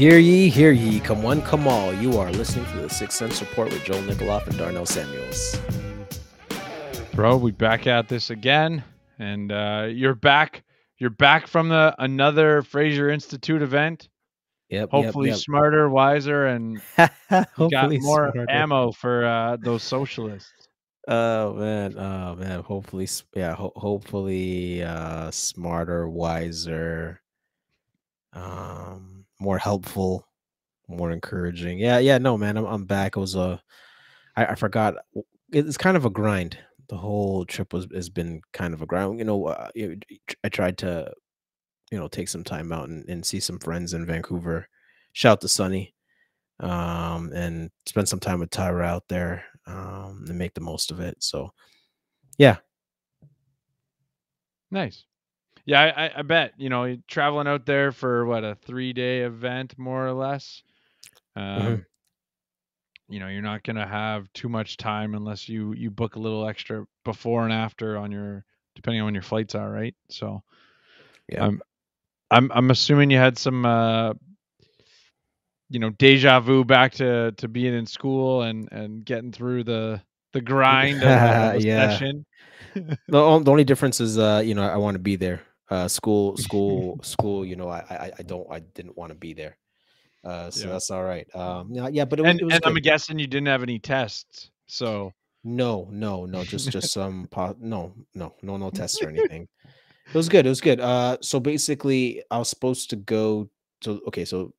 Hear ye, hear ye, come one, come all. You are listening to the Six Cents Report with Joel Nikoloff and Darnell Samuels. Bro, we back at this again, and uh, you're back. You're back from the another Fraser Institute event. Yep. Hopefully, yep, smarter, wiser, and yep. got Hopefully more smarter. ammo for uh, those socialists. Oh man, oh man. Hopefully, yeah. Ho- hopefully, uh, smarter, wiser, um, more helpful, more encouraging. Yeah, yeah. No, man, I'm I'm back. It was a, I, I forgot. It's kind of a grind. The whole trip was has been kind of a grind. You know, uh, I tried to, you know, take some time out and, and see some friends in Vancouver. Shout to Sunny, um, and spend some time with Tyra out there, um, and make the most of it. So, yeah, Nice. Yeah, I, I, bet. You know, traveling out there for what a three day event, more or less. Um, Mhm. You know, you're not gonna have too much time unless you you book a little extra before and after on your depending on when your flights are, right? So, Yeah. um, I'm I'm assuming you had some uh, you know deja vu back to to being in school and and getting through the the grind of, a Yeah. session. the, the only difference is, uh, you know, I want to be there. Uh, school, school, school. You know, I, I, I don't, I didn't want to be there. Uh, so Yeah. that's all right. Um, yeah, yeah, but it was, and it was and I'm guessing you didn't have any tests, so No, no, no, just just some po- no, no, no, no tests or anything. It was good. It was good. Uh, so basically, I was supposed to go to. Okay, so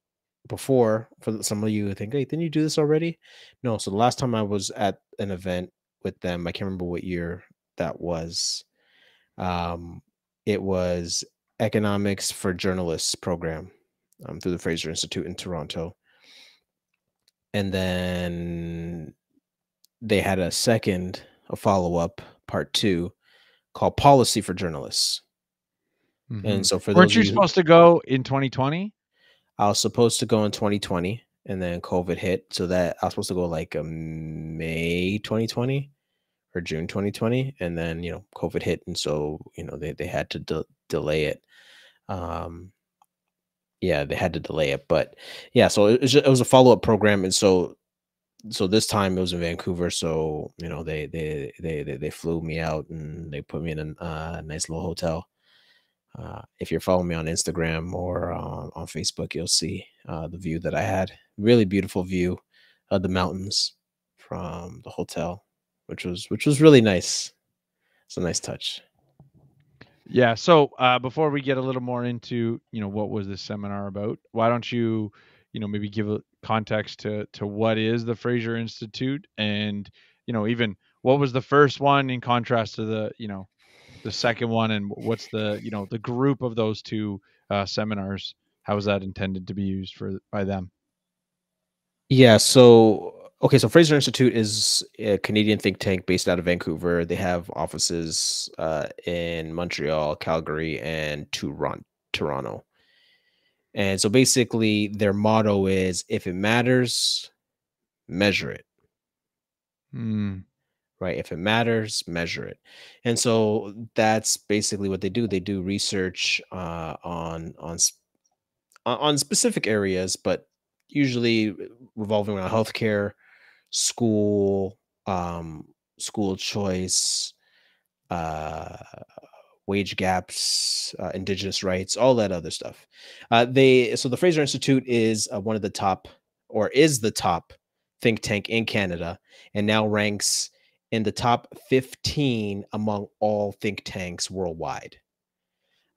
before for some of you who think, hey, didn't you do this already? No. So the last time I was at an event with them, I can't remember what year that was. Um, it was economics for journalists program um, through the Fraser Institute in Toronto, and then they had a second, a follow up, part two, called Policy for Journalists. Mhm. And so for weren't you who- supposed to go in 2020? I was supposed to go in 2020, and then COVID hit, so that I was supposed to go like um, May 2020 or June 2020, and then you know COVID hit, and so you know they they had to de- delay it. Um, yeah, they had to delay it, but yeah, so it was, ju- it was a follow up program, and so so this time it was in Vancouver, so you know they they they they, they flew me out and they put me in a uh, nice little hotel. Uh, if you're following me on Instagram or uh, on Facebook, you'll see uh, the view that I had. Really beautiful view of the mountains from the hotel, which was which was really nice. It's a nice touch. Yeah. So uh, before we get a little more into you know what was this seminar about, why don't you you know maybe give a context to to what is the Fraser Institute and you know even what was the first one in contrast to the you know the second one and what's the you know the group of those two uh, seminars how is that intended to be used for by them Yeah. So okay, so Fraser Institute is a Canadian think tank based out of Vancouver. They have offices uh, in Montreal, Calgary, and Toronto. Toronto. And so basically, their motto is: if it matters, measure it. Hmm. right? If it matters, measure it. And so that's basically what they do. They do research uh, on on on specific areas, but usually revolving around healthcare, school, um, school choice, uh, wage gaps, uh, indigenous rights, all that other stuff. Uh, they so the Fraser Institute is uh, one of the top, or is the top think tank in Canada, and now ranks in the top 15 among all think tanks worldwide,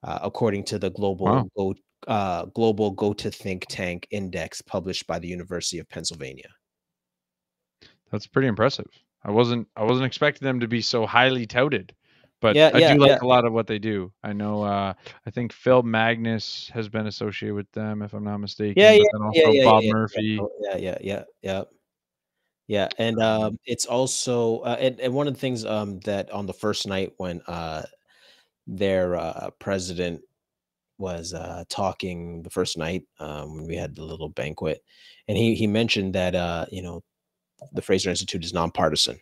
uh, according to the global Wow. go uh, global go to think tank index published by the University of Pennsylvania. That's pretty impressive i wasn't i wasn't expecting them to be so highly touted but Yeah, i yeah, do like yeah. a lot of what they do i know uh i think phil magness has been associated with them if i'm not mistaken Yeah, yeah, yeah, yeah, bob yeah, yeah, murphy yeah, yeah, yeah, yeah. Yeah, and um, it's also uh, and, and one of the things um, that on the first night when uh, their uh, president was uh, talking the first night um, when we had the little banquet, and he he mentioned that uh, you know the Fraser Institute is nonpartisan,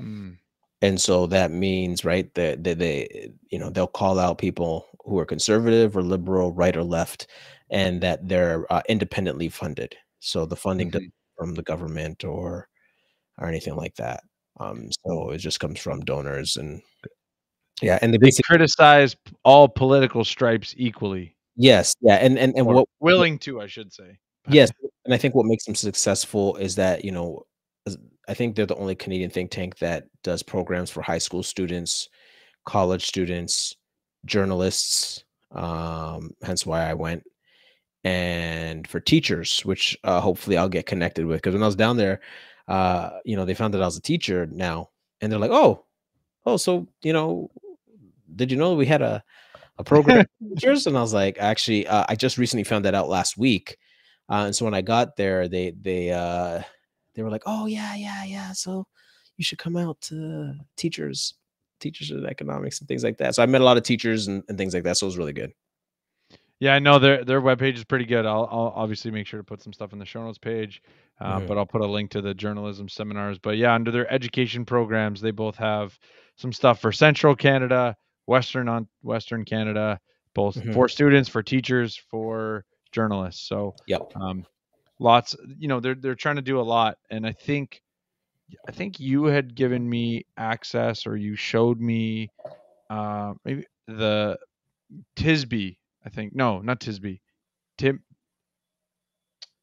Mm, and so that means right that they, they you know they'll call out people who are conservative or liberal, right or left, and that they're uh, independently funded. So the funding doesn't mhm. from the government or or anything like that. Um, so it just comes from donors and yeah, and they criticize all political stripes equally, yes, yeah, and and and or what willing to, I should say. Yes, and I think what makes them successful is that, you know, I think they're the only Canadian think tank that does programs for high school students, college students, journalists, um, hence why I went, and for teachers, which uh, hopefully I'll get connected with. Because when I was down there, uh, you know, they found that I was a teacher now, and they're like, "Oh, oh, so you know, did you know we had a a program for teachers?" And I was like, "Actually, uh, I just recently found that out last week." Uh, and so when I got there, they they uh, they were like, "Oh yeah, yeah, yeah. So you should come out to teachers, teachers of economics and things like that." So I met a lot of teachers and, and things like that. So it was really good. Yeah, I know their their webpage is pretty good. I'll I'll obviously make sure to put some stuff in the show notes page, uh, Mhm. but I'll put a link to the journalism seminars. But yeah, under their education programs, they both have some stuff for Central Canada, Western on Western Canada, both Mhm. for students, for teachers, for journalists. So Yep. um, lots. You know, they're they're trying to do a lot, and I think I think you had given me access, or you showed me uh, maybe the Tisby. I think no, not Tisby. Tim.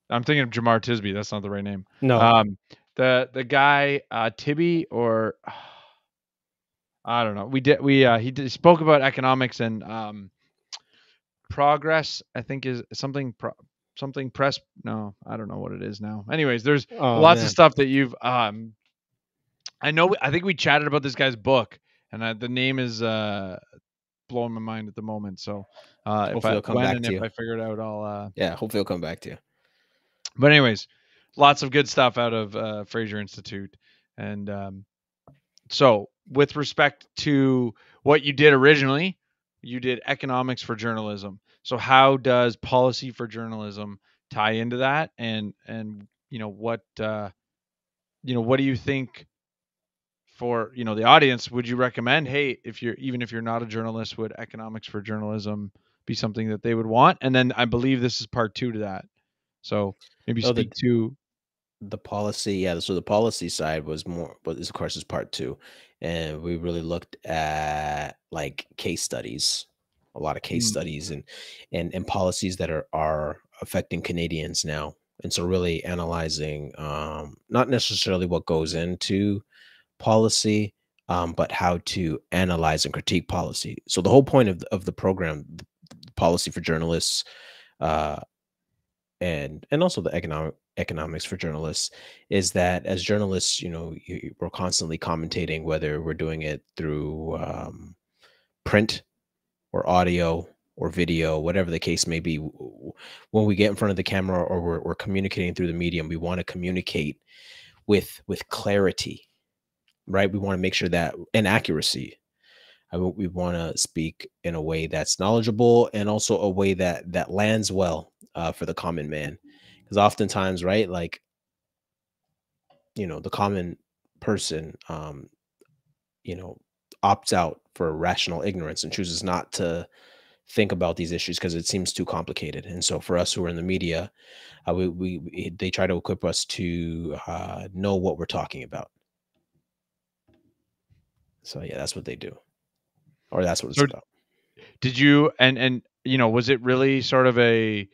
I'm thinking of Jemar Tisby. That's not the right name. No. Um, the the guy uh, Tibby or I don't know. We did we uh, he did, spoke about economics and um, progress. I think is something pro, something press. No, I don't know what it is now. Anyways, there's Oh, lots man. of stuff that you've um. I know. I think we chatted about this guy's book, and uh, the name is uh blowing my mind at the moment. So uh, if I it'll come back to if you. I figure it out, I'll uh, Yeah. Hopefully it'll come back to you. but anyways, lots of good stuff out of uh, Fraser Institute, and um, so with respect to what you did originally, you did economics for journalism. So how does policy for journalism tie into that, and and you know what uh, you know what do you think? For you know the audience, would you recommend? Hey, if you're even if you're not a journalist, would economics for journalism be something that they would want? And then I believe this is part two to that. So maybe Oh, the- speak to the policy yeah so the policy side was more but this of course is part two and we really looked at like case studies a lot of case Mm. studies and and and policies that are are affecting canadians now and so really analyzing um not necessarily what goes into policy um but how to analyze and critique policy so the whole point of the, of the program the, the policy for journalists uh and and also the economic economics for journalists is that as journalists you know you, we're constantly commentating whether we're doing it through um, print or audio or video whatever the case may be when we get in front of the camera or we're, we're communicating through the medium we want to communicate with with clarity right? We want to make sure that and accuracy. I, w- we want to speak in a way that's knowledgeable and also a way that that lands well uh, for the common man. Because oftentimes right like you know the common person um you know opts out for rational ignorance and chooses not to think about these issues because it seems too complicated. And so for us who are in the media uh, we, we, we they try to equip us to uh, know what we're talking about. So yeah that's what they do. Or that's what it's So about. did you and and you know was it really sort of a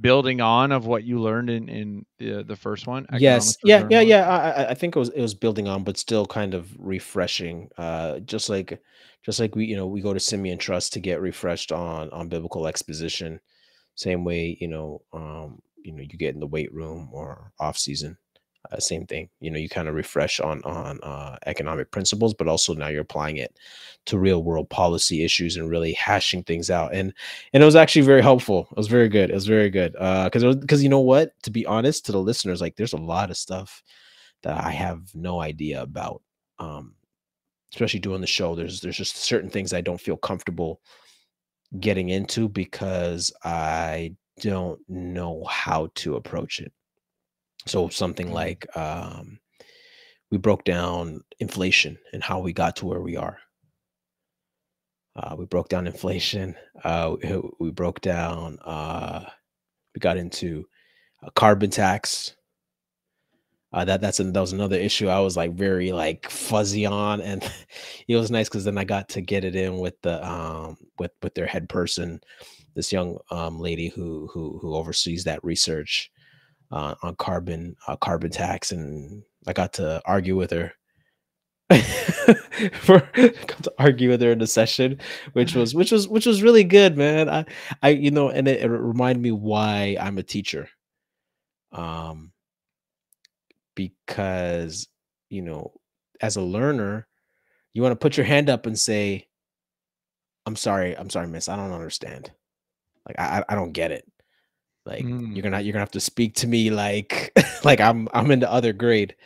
building on of what you learned in in the the first one yes. yeah yeah yeah. I, I- I think it was it was building on but still kind of refreshing. Uh just like just like we you know we go to simeon trust to get refreshed on on biblical exposition. Same way you know um you know you get in the weight room or off season uh, same thing you know you kind of refresh on on uh, economic principles but also now you're applying it to real world policy issues and really hashing things out and and it was actually very helpful it was very good it was very good uh because because you know what to be honest to the listeners like there's a lot of stuff that I have no idea about. Um, especially doing the show, there's there's just certain things I don't feel comfortable getting into because I don't know how to approach it. So something Mhm. like um, we broke down inflation and how we got to where we are. Uh, we broke down inflation. Uh, we, we broke down. Uh, we got into a carbon tax. Uh, that that's an, that was another issue I was like very like fuzzy on, and it was nice because then I got to get it in with the um with with their head person, this young um lady who who who oversees that research uh, on carbon uh, carbon tax, and I got to argue with her. for got to argue with her in the session, which was which was which was really good, man. I I you know, and it, it reminded me why I'm a teacher. Um, because you know, as a learner, you want to put your hand up and say, "I'm sorry, I'm sorry, miss. I don't understand. Like I I I don't get it. Like Mm. you're gonna you're gonna have to speak to me like like I'm I'm in the other grade."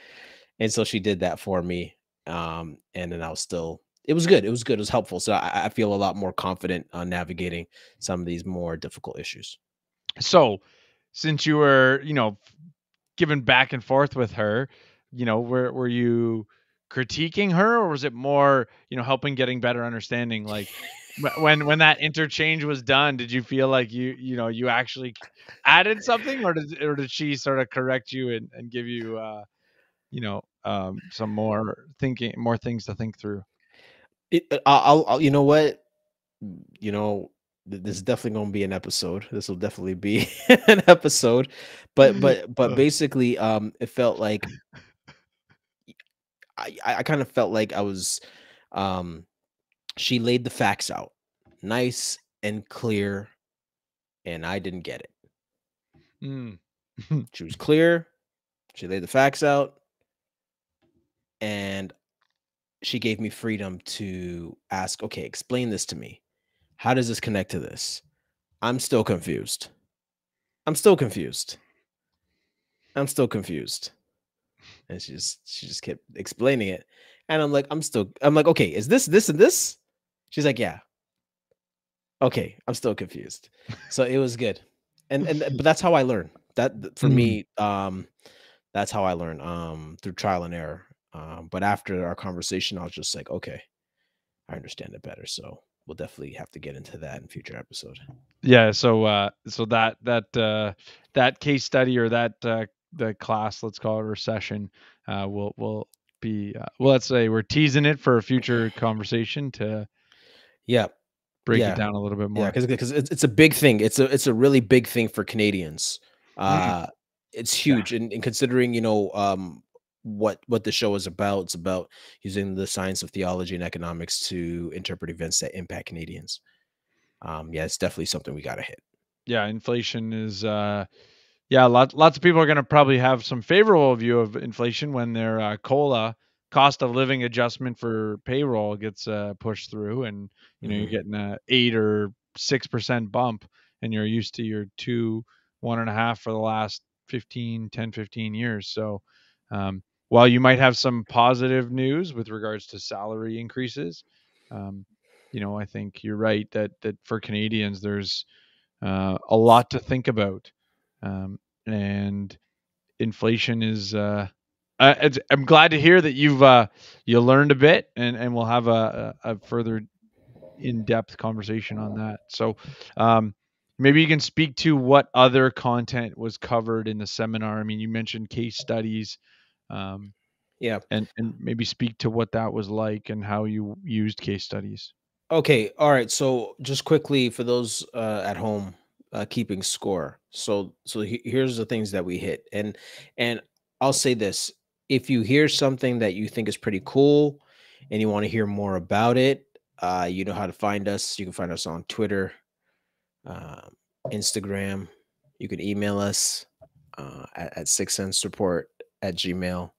And so she did that for me. Um, and then I was still it was good. It was good. It was helpful. So I, I feel a lot more confident on navigating some of these more difficult issues. So, since you were, you know, given back and forth with her, you know, were were you critiquing her, or was it more, you know, helping getting better understanding? Like when when that interchange was done, did you feel like you you know you actually added something, or did or did she sort of correct you and, and give you, uh, you know, um, some more thinking, more things to think through? It, uh, I'll, I'll, you know what, you know, this is definitely going to be an episode. This will definitely be an episode, but but but basically, um, it felt like I I I kind of felt like I was, um, she laid the facts out, nice and clear, and I didn't get it. Mm. She was clear. She laid the facts out, and she gave me freedom to ask, okay, explain this to me. How does this connect to this? I'm still confused. I'm still confused. I'm still confused. And she just she just kept explaining it. And I'm like, I'm still, I'm like, okay, is this this and this? She's like, yeah. Okay, I'm still confused. So it was good. And and but that's how I learn. That th- for Mhm. me, um, that's how I learn, um, through trial and error. Um, but after our conversation, I was just like, okay, I understand it better. So we'll definitely have to get into that in future episode. Yeah, so uh so that that uh that case study or that uh the class, let's call it or session, uh will will be uh, well let's say we're teasing it for a future conversation to Yeah, break Yeah. it down a little bit yeah, more. because because it's, it's a big thing. It's a it's a really big thing for Canadians. Uh, it's huge, and, and considering you know um what what the show is about, it's about using the science of theology and economics to interpret events that impact Canadians. Um, yeah, it's definitely something we got to hit. yeah, inflation is uh yeah, lots lots of people are going to probably have some favorable view of inflation when their uh, COLA cost of living adjustment for payroll gets uh, pushed through, and you know Mhm. you're getting a eight or six percent bump, and you're used to your two one and a half for the last 15 10 15 years so um, while you might have some positive news with regards to salary increases um, you know i think you're right that that for canadians there's uh, a lot to think about um, and inflation is uh, I, it's- I'm glad to hear that you've uh, you learned a bit, and and we'll have a, a, further in-depth conversation on that. So, um, maybe you can speak to what other content was covered in the seminar. I mean, you mentioned case studies, um, Yeah. and and maybe speak to what that was like and how you used case studies. Okay. All right. So just quickly for those uh, at home uh, keeping score. So so he- here's the things that we hit, and and I'll say this: if you hear something that you think is pretty cool, and you want to hear more about it, uh, you know how to find us. You can find us on Twitter, um, Instagram. You can email us uh, at, at six cents report at gmail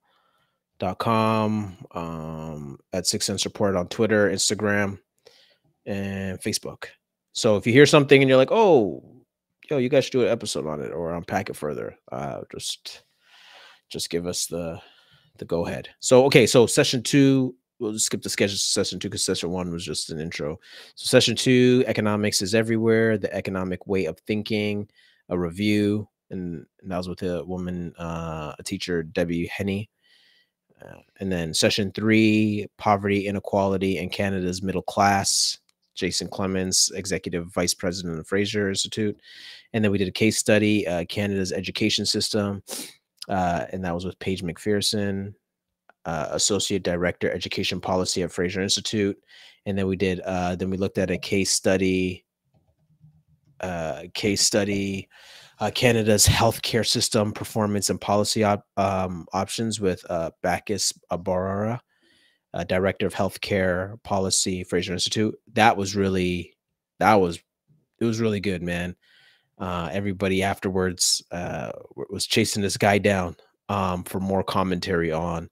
dot com um at six cents report on twitter instagram and Facebook. So if you hear something and you're like, "Oh, yo, you guys should do an episode on it or unpack it further," uh, just just give us the the go ahead. So okay, so session two. We'll skip the schedule session two because session one was just an intro. So session two, economics is everywhere. The economic way of thinking, a review, and, and that was with a woman, uh, a teacher, Debbie Henney. Uh, and then session three, poverty, inequality, and Canada's middle class. Jason Clemens, executive vice president of Fraser Institute. And then we did a case study, uh, Canada's education system, uh, and that was with Paige MacPherson, uh, associate director, education policy at Fraser Institute. And then we did, uh, then we looked at a case study, uh, case study, uh, Canada's healthcare system performance and policy op- um, options with uh, Bacchus Barua, director of healthcare policy, Fraser Institute. That was really, that was, it was really good, man. Uh, everybody afterwards uh, was chasing this guy down um, for more commentary on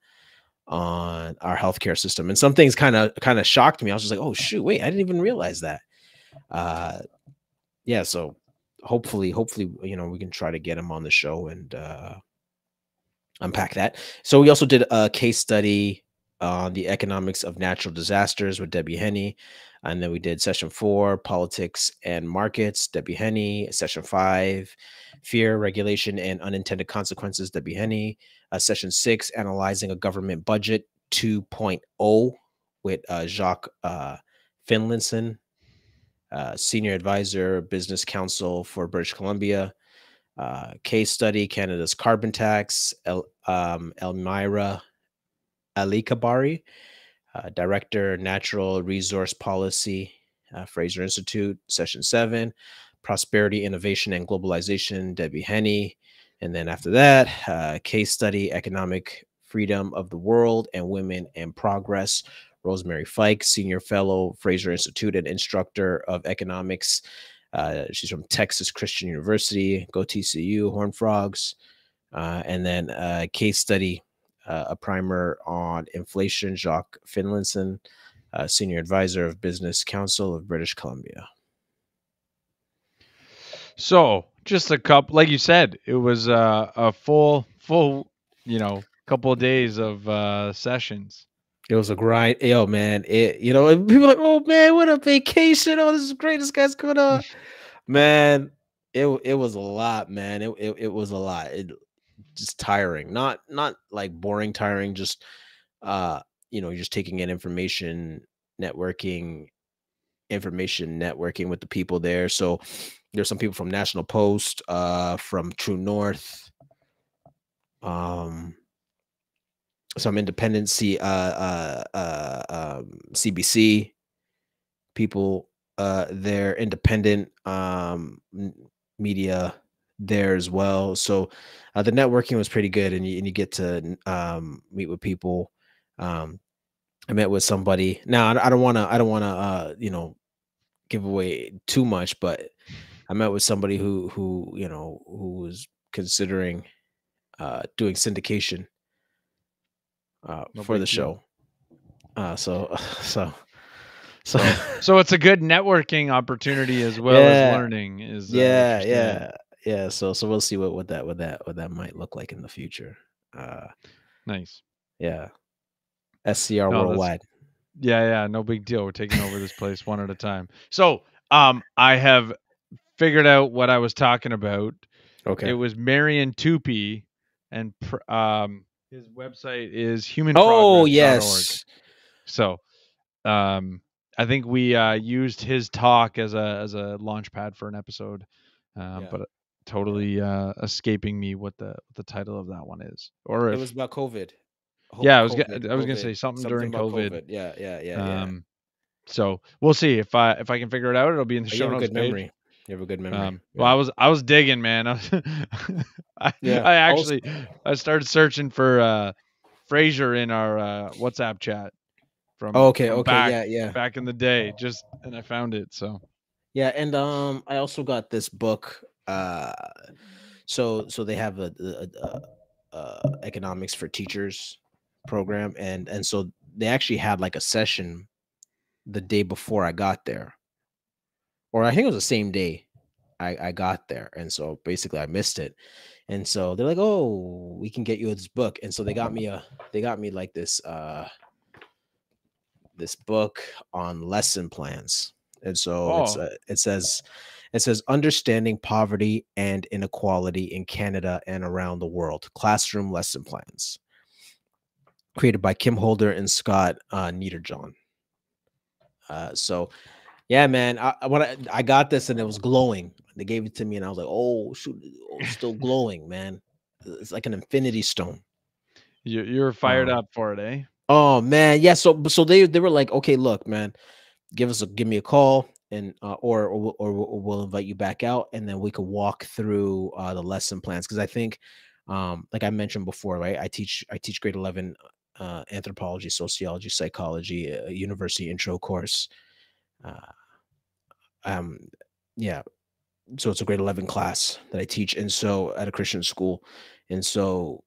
on our healthcare system, and some things kind of kind of shocked me. I was just like, "Oh shoot, wait, I didn't even realize that." Uh, yeah, so hopefully, hopefully, you know, we can try to get him on the show and uh, unpack that. So we also did a case study on the economics of natural disasters with Debbie Henney. And then we did session four, politics and markets, Debbie Henney. Session five, fear, regulation, and unintended consequences, Debbie Henney. Uh, session six, analyzing a government budget 2.0 with uh, Jock uh, Finlayson, uh, senior advisor, business council for British Columbia. Uh, case study, Canada's carbon tax, El, um, Elmira Aliakbari, uh, Director, Natural Resource Policy, uh, Fraser Institute, Session 7, Prosperity, Innovation, and Globalization, Debbie Henney. And then after that, uh, case study, Economic Freedom of the World and Women and Progress, Rosemary Fike, Senior Fellow, Fraser Institute, and Instructor of Economics. Uh, she's from Texas Christian University, Go TCU, Horn Frogs. Uh, and then uh, case study, uh, a primer on inflation, Jock Finlayson, uh, Senior Advisor of Business Council of British Columbia. So just a couple, like you said, it was uh, a full, full, you know, couple of days of uh, sessions. It was a grind. Yo, man. It you know, people are like, oh man, what a vacation. Oh, this is great. This guy's going on. man, it it was a lot, man. It, it it was a lot. It just tiring. Not not like boring tiring, just uh, you know, you're just taking in information, networking, information networking with the people there. So there's some people from National Post, uh, from True North, um, some independent C, uh, uh, uh, um, CBC people uh, there, independent um, media there as well. So uh, the networking was pretty good, and you, and you get to um, meet with people. Um, I met with somebody. Now I, don't want to. I don't want to. Uh, you know, give away too much, but I met with somebody who who you know who was considering uh, doing syndication uh, for the show. Uh, so so so So it's a good networking opportunity as well Yeah. as learning. Is uh, yeah what you're saying. yeah yeah. So so we'll see what what that what that what that might look like in the future. Uh, nice. yeah. SCR No, worldwide. Yeah, yeah, no big deal. We're taking over this place one at a time. So, um, I have figured out what I was talking about. Okay. It was Marian Tupy, and pr- um, his website is human. oh yes. So, um, I think we uh, used his talk as a as a launch pad for an episode, um, Yeah. but totally uh, escaping me what the what the title of that one is. Or It was about COVID. Hope Yeah, I was COVID, I was gonna say something during about COVID. Yeah, yeah, yeah, yeah. um, so we'll see if I if I can figure it out. It'll be in the Oh, you show have a notes good page. memory. You have a good memory. Um, yeah. Well, I was I was digging, man. I, was, I, Yeah, I actually I started searching for uh, Fraser in our uh, WhatsApp chat from Oh, okay, from okay, back, yeah, yeah. back in the day. Just and I found it. So Yeah, and um, I also got this book. Uh, so so they have a, a, a, a economics for teachers program, and and so they actually had like a session the day before I got there, or I think it was the same day. I, I got there. And so basically I missed it. And so they're like, oh, we can get you this book. And so they got me a they got me like this uh this book on lesson plans. And so it's Oh. uh, it says it says understanding poverty and inequality in Canada and around the world. Classroom lesson plans. Created by Kim Holder and Scott uh Niederjohn. Uh so yeah, man. I when I, I got this and it was glowing. They gave it to me and I was like, oh shoot, oh, still glowing, man. It's like an infinity stone. You, you're fired Uh, up for it, eh? Oh man, yeah. So so they they were like, okay, look, man, give us a give me a call and uh, or or we'll- or we'll- invite you back out and then we could walk through uh, the lesson plans because I think, um, like I mentioned before, right? I teach I teach grade eleven uh, anthropology, sociology, psychology, a university intro course. Uh, um, yeah. So it's a grade eleven class that I teach, and so at a Christian school, and so,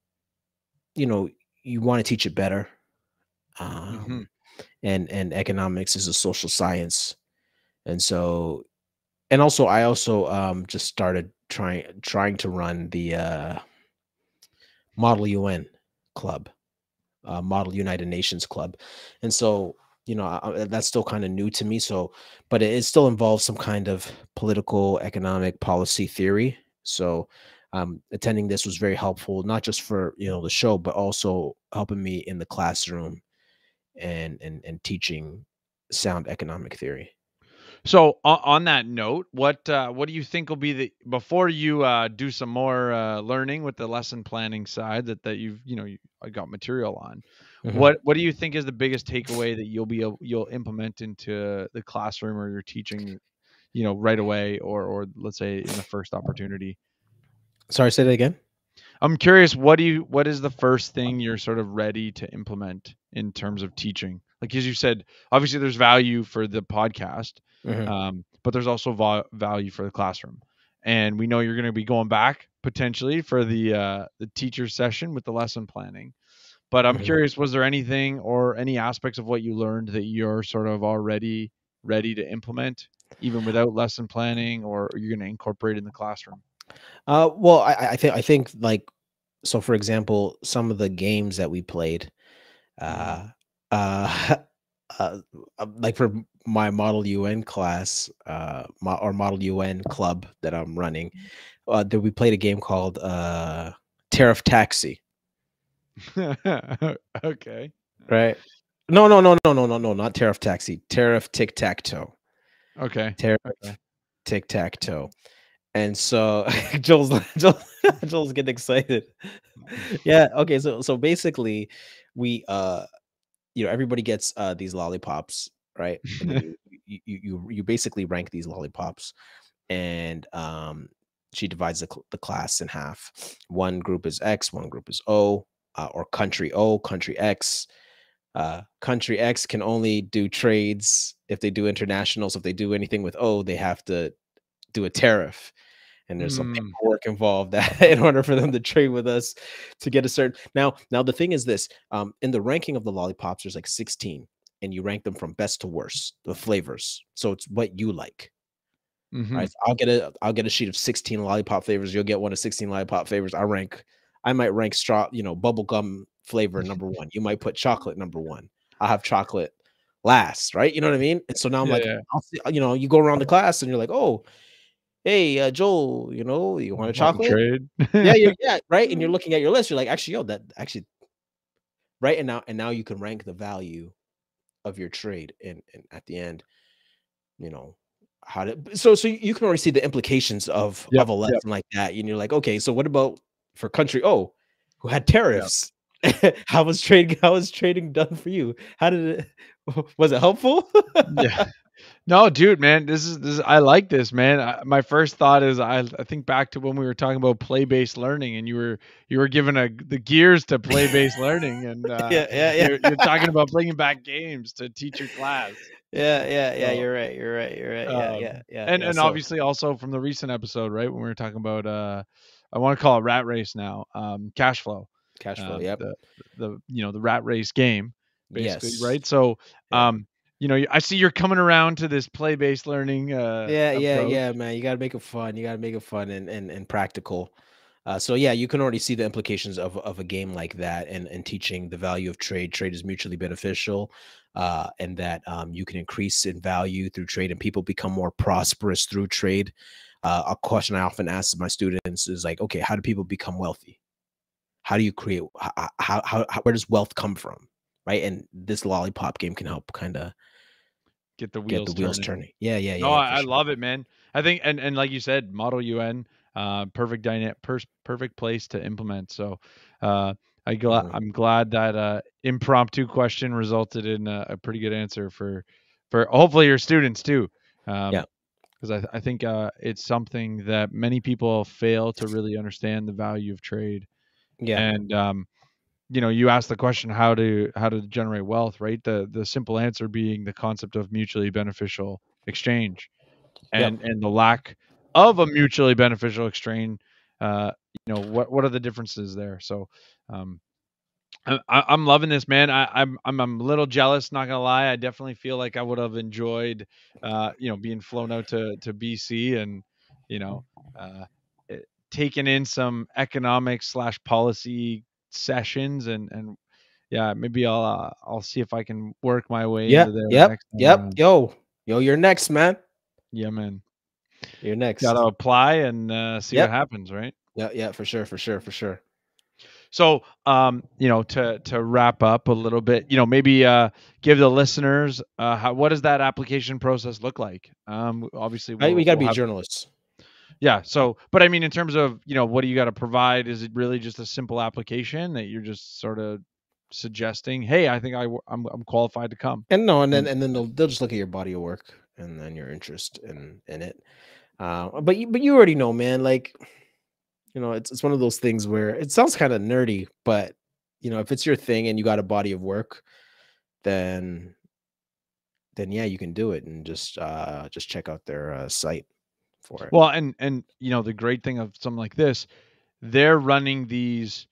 you know, you want to teach it better um, Mhm. and and economics is a social science and so and also i also um just started trying trying to run the uh model un club uh model united nations club and so you know I, that's still kind of new to me so but it, it still involves some kind of political economic policy theory so um attending this was very helpful not just for you know the show but also helping me in the classroom and and and teaching sound economic theory. So on, on that note, what uh, what do you think will be the before you uh, do some more uh, learning with the lesson planning side that that you've you know you uh, got material on? Mhm. What what do you think is the biggest takeaway that you'll be able, you'll implement into the classroom or your teaching, you know, right away or or let's say in the first opportunity? Sorry, say that again. I'm curious, what do you what is the first thing you're sort of ready to implement in terms of teaching? Like as you said, obviously there's value for the podcast, Mhm. um, but there's also val- value for the classroom. And we know you're going to be going back potentially for the uh, the teacher session with the lesson planning. But I'm Mhm. curious, was there anything or any aspects of what you learned that you're sort of already ready to implement, even without lesson planning, or you're going to incorporate in the classroom? Uh, well, I, I- I think I think like so. For example, some of the games that we played, uh, uh, uh, uh, like for my Model UN class, uh, mo- or Model UN club that I'm running, uh, that we played a game called uh, Tariff Taxi. okay. Right? No, no, no, no, no, no, no, not Tariff Taxi. Tariff Tic Tac Toe. Okay. Tariff Okay. tic tac toe. And so Joel's Joel, Joel's getting excited. Yeah. Okay. So so basically, we uh, you know, everybody gets uh these lollipops, right? You, you you you basically rank these lollipops, and um, she divides the cl- the class in half. One group is X, one group is O, uh, or country O, country X. Uh, country X can only do trades if they do internationals. If they do anything with O, they have to do a tariff. And there's some Mm. paperwork involved that in order for them to trade with us to get a certain now. Now the thing is this: um, in the ranking of the lollipops, there's like 16, and you rank them from best to worst, the flavors. So it's what you like. Mhm. Right. So I'll get a I'll get a sheet of 16 lollipop flavors. You'll get one of 16 lollipop flavors. I rank, I might rank straw, you know, bubblegum flavor number one. You might put chocolate number one. I'll have chocolate last, right? You know what I mean? And so now I'm Yeah, like, yeah. I'll see, you know, you go around the class and you're like, oh, hey, uh, Joel, you know, you want a chocolate? Trade. yeah, you're, yeah, right. And you're looking at your list. You're like, actually, yo, that actually, right. And now, and now you can rank the value of your trade, and, and at the end, you know, how to. So, so you can already see the implications of Yep, of a yep. lesson like that, and you're like, okay, so what about for country oh who had tariffs? how was trading? How was trading done for you? How did it? Was it helpful? yeah. No, dude, man, this is this. Is, I like this, man. I, my first thought is I, I think back to when we were talking about play-based learning, and you were you were given a the gears to play-based learning, and uh, yeah, yeah, yeah. You're, you're talking about bringing back games to teach your class, yeah, yeah, yeah. So, You're right. You're right. You're right. Yeah, um, yeah, yeah. and yeah, and so- obviously also from the recent episode, right when we were talking about uh, I want to call it rat race now, um, cash flow, cash flow. um, yep. the the you know the rat race game, basically, Yes. right? So, Yeah. You know, I see you're coming around to this play-based learning. Uh, yeah, yeah, approach. yeah, man. You got to make it fun. You got to make it fun and and, and practical. Uh, so yeah, you can already see the implications of, of a game like that, and and teaching the value of trade. Trade is mutually beneficial, uh, and that um, you can increase in value through trade, and people become more prosperous through trade. Uh, a question I often ask my students is like, okay, how do people become wealthy? How do you create? How, how, how where does wealth come from? Right, and this lollipop game can help kind of get the wheels get the wheels turning. turning. Yeah, yeah, yeah. No, I, I love it, man. I think, and and like you said, Model UN, uh, perfect dyna- pers- perfect place to implement. So, uh, I gla- Mhm. I'm glad that uh, impromptu question resulted in a, a pretty good answer for for hopefully your students too. Um, Yeah. Because I, I think uh, it's something that many people fail to really understand the value of trade. Yeah, And um, you know, you asked the question how to how to generate wealth, right? The the simple answer being the concept of mutually beneficial exchange, Yep. and and the lack of a mutually beneficial exchange. Uh, you know, what what are the differences there? So, um, I, I- I'm loving this, man. I, I'm I'm I'm a little jealous, not gonna lie. I definitely feel like I would have enjoyed, uh, you know, being flown out to to BC and you know, uh, taking in some economic slash policy sessions and and yeah, maybe I'll uh, I'll see if I can work my way yeah, into there. yep, next yep. around. Yo, yo, you're next, man. Yeah, man. You're next. Got to apply and uh, see Yep. what happens, right? Yeah, yeah, for sure, for sure, for sure. So, um, you know, to to wrap up a little bit, you know, maybe uh, give the listeners uh, how what does that application process look like? Um, obviously, Right, we we'll- got to we'll be have- journalists. Yeah. So, but I mean, in terms of you know, what do you got to provide? Is it really just a simple application that you're just sort of suggesting? Hey, I think I I'm I'm qualified to come. And no, and then and then they'll they'll just look at your body of work and then your interest in in it. Uh, but you but you already know, man. Like, you know, it's it's one of those things where it sounds kind of nerdy, but you know, if it's your thing and you got a body of work, then then yeah, you can do it and just uh just check out their uh, site for it. Well, and and you know, the great thing of something like this, they're running these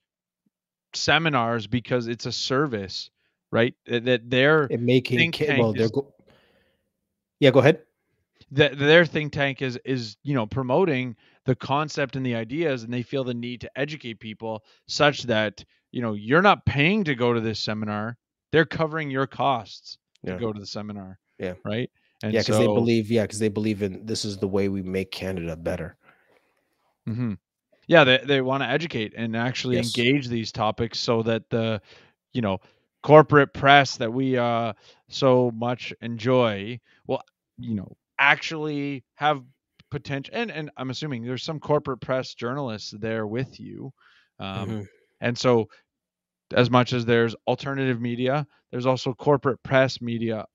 seminars because it's a service, right? That that they're it making well, they're go- yeah, go ahead. that their think tank is is you know promoting the concept and the ideas and they feel the need to educate people such that you know you're not paying to go to this seminar they're covering your costs to go to the seminar Yeah. right and yeah, because they believe yeah, because they believe in this is the way we make Canada better. Mhm. Yeah, they they want to educate and actually Yes. engage these topics so that the you know corporate press that we uh so much enjoy will you know actually have potential and and I'm assuming there's some corporate press journalists there with you. Um Mhm. and so as much as there's alternative media, there's also corporate press media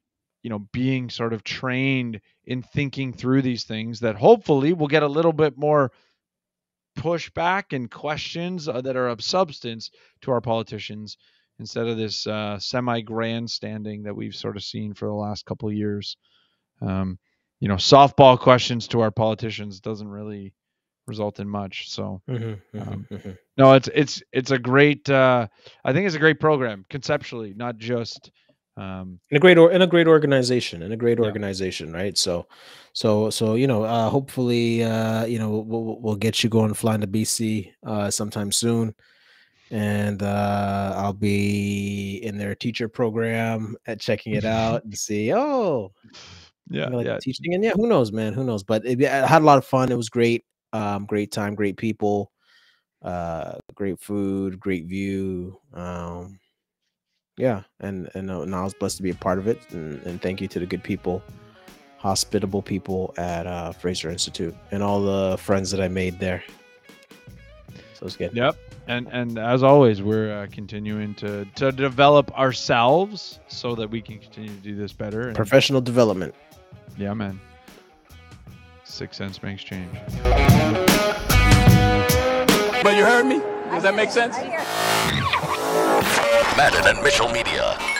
you know being sort of trained in thinking through these things that hopefully will get a little bit more pushback and questions uh, that are of substance to our politicians instead of this uh, semi grandstanding that we've sort of seen for the last couple of years. Um, you know, softball questions to our politicians doesn't really result in much. So Mhm, mhm, Um, mhm. no, it's it's it's a great. Uh, I think it's a great program conceptually, not just. Um, in a great or in a great organization in a great Yeah. organization right? So so so you know uh hopefully uh you know we'll, we'll- get you going flying to bc uh sometime soon. And uh i'll be in their teacher program at checking it out and see oh yeah, you like yeah, teaching? And yeah who knows man? Who knows? But it, i had a lot of fun. It was great um great time great people uh great food great view um yeah and and, uh, and i was blessed to be a part of it and, and thank you to the good people hospitable people at uh fraser institute and all the friends that i made there so it's good Yep. And and as always, we're uh, continuing to to develop ourselves so that we can continue to do this better. And, professional development yeah, man. Six cents makes change. But you heard me? Does that make sense? Madden and Mitchell Media.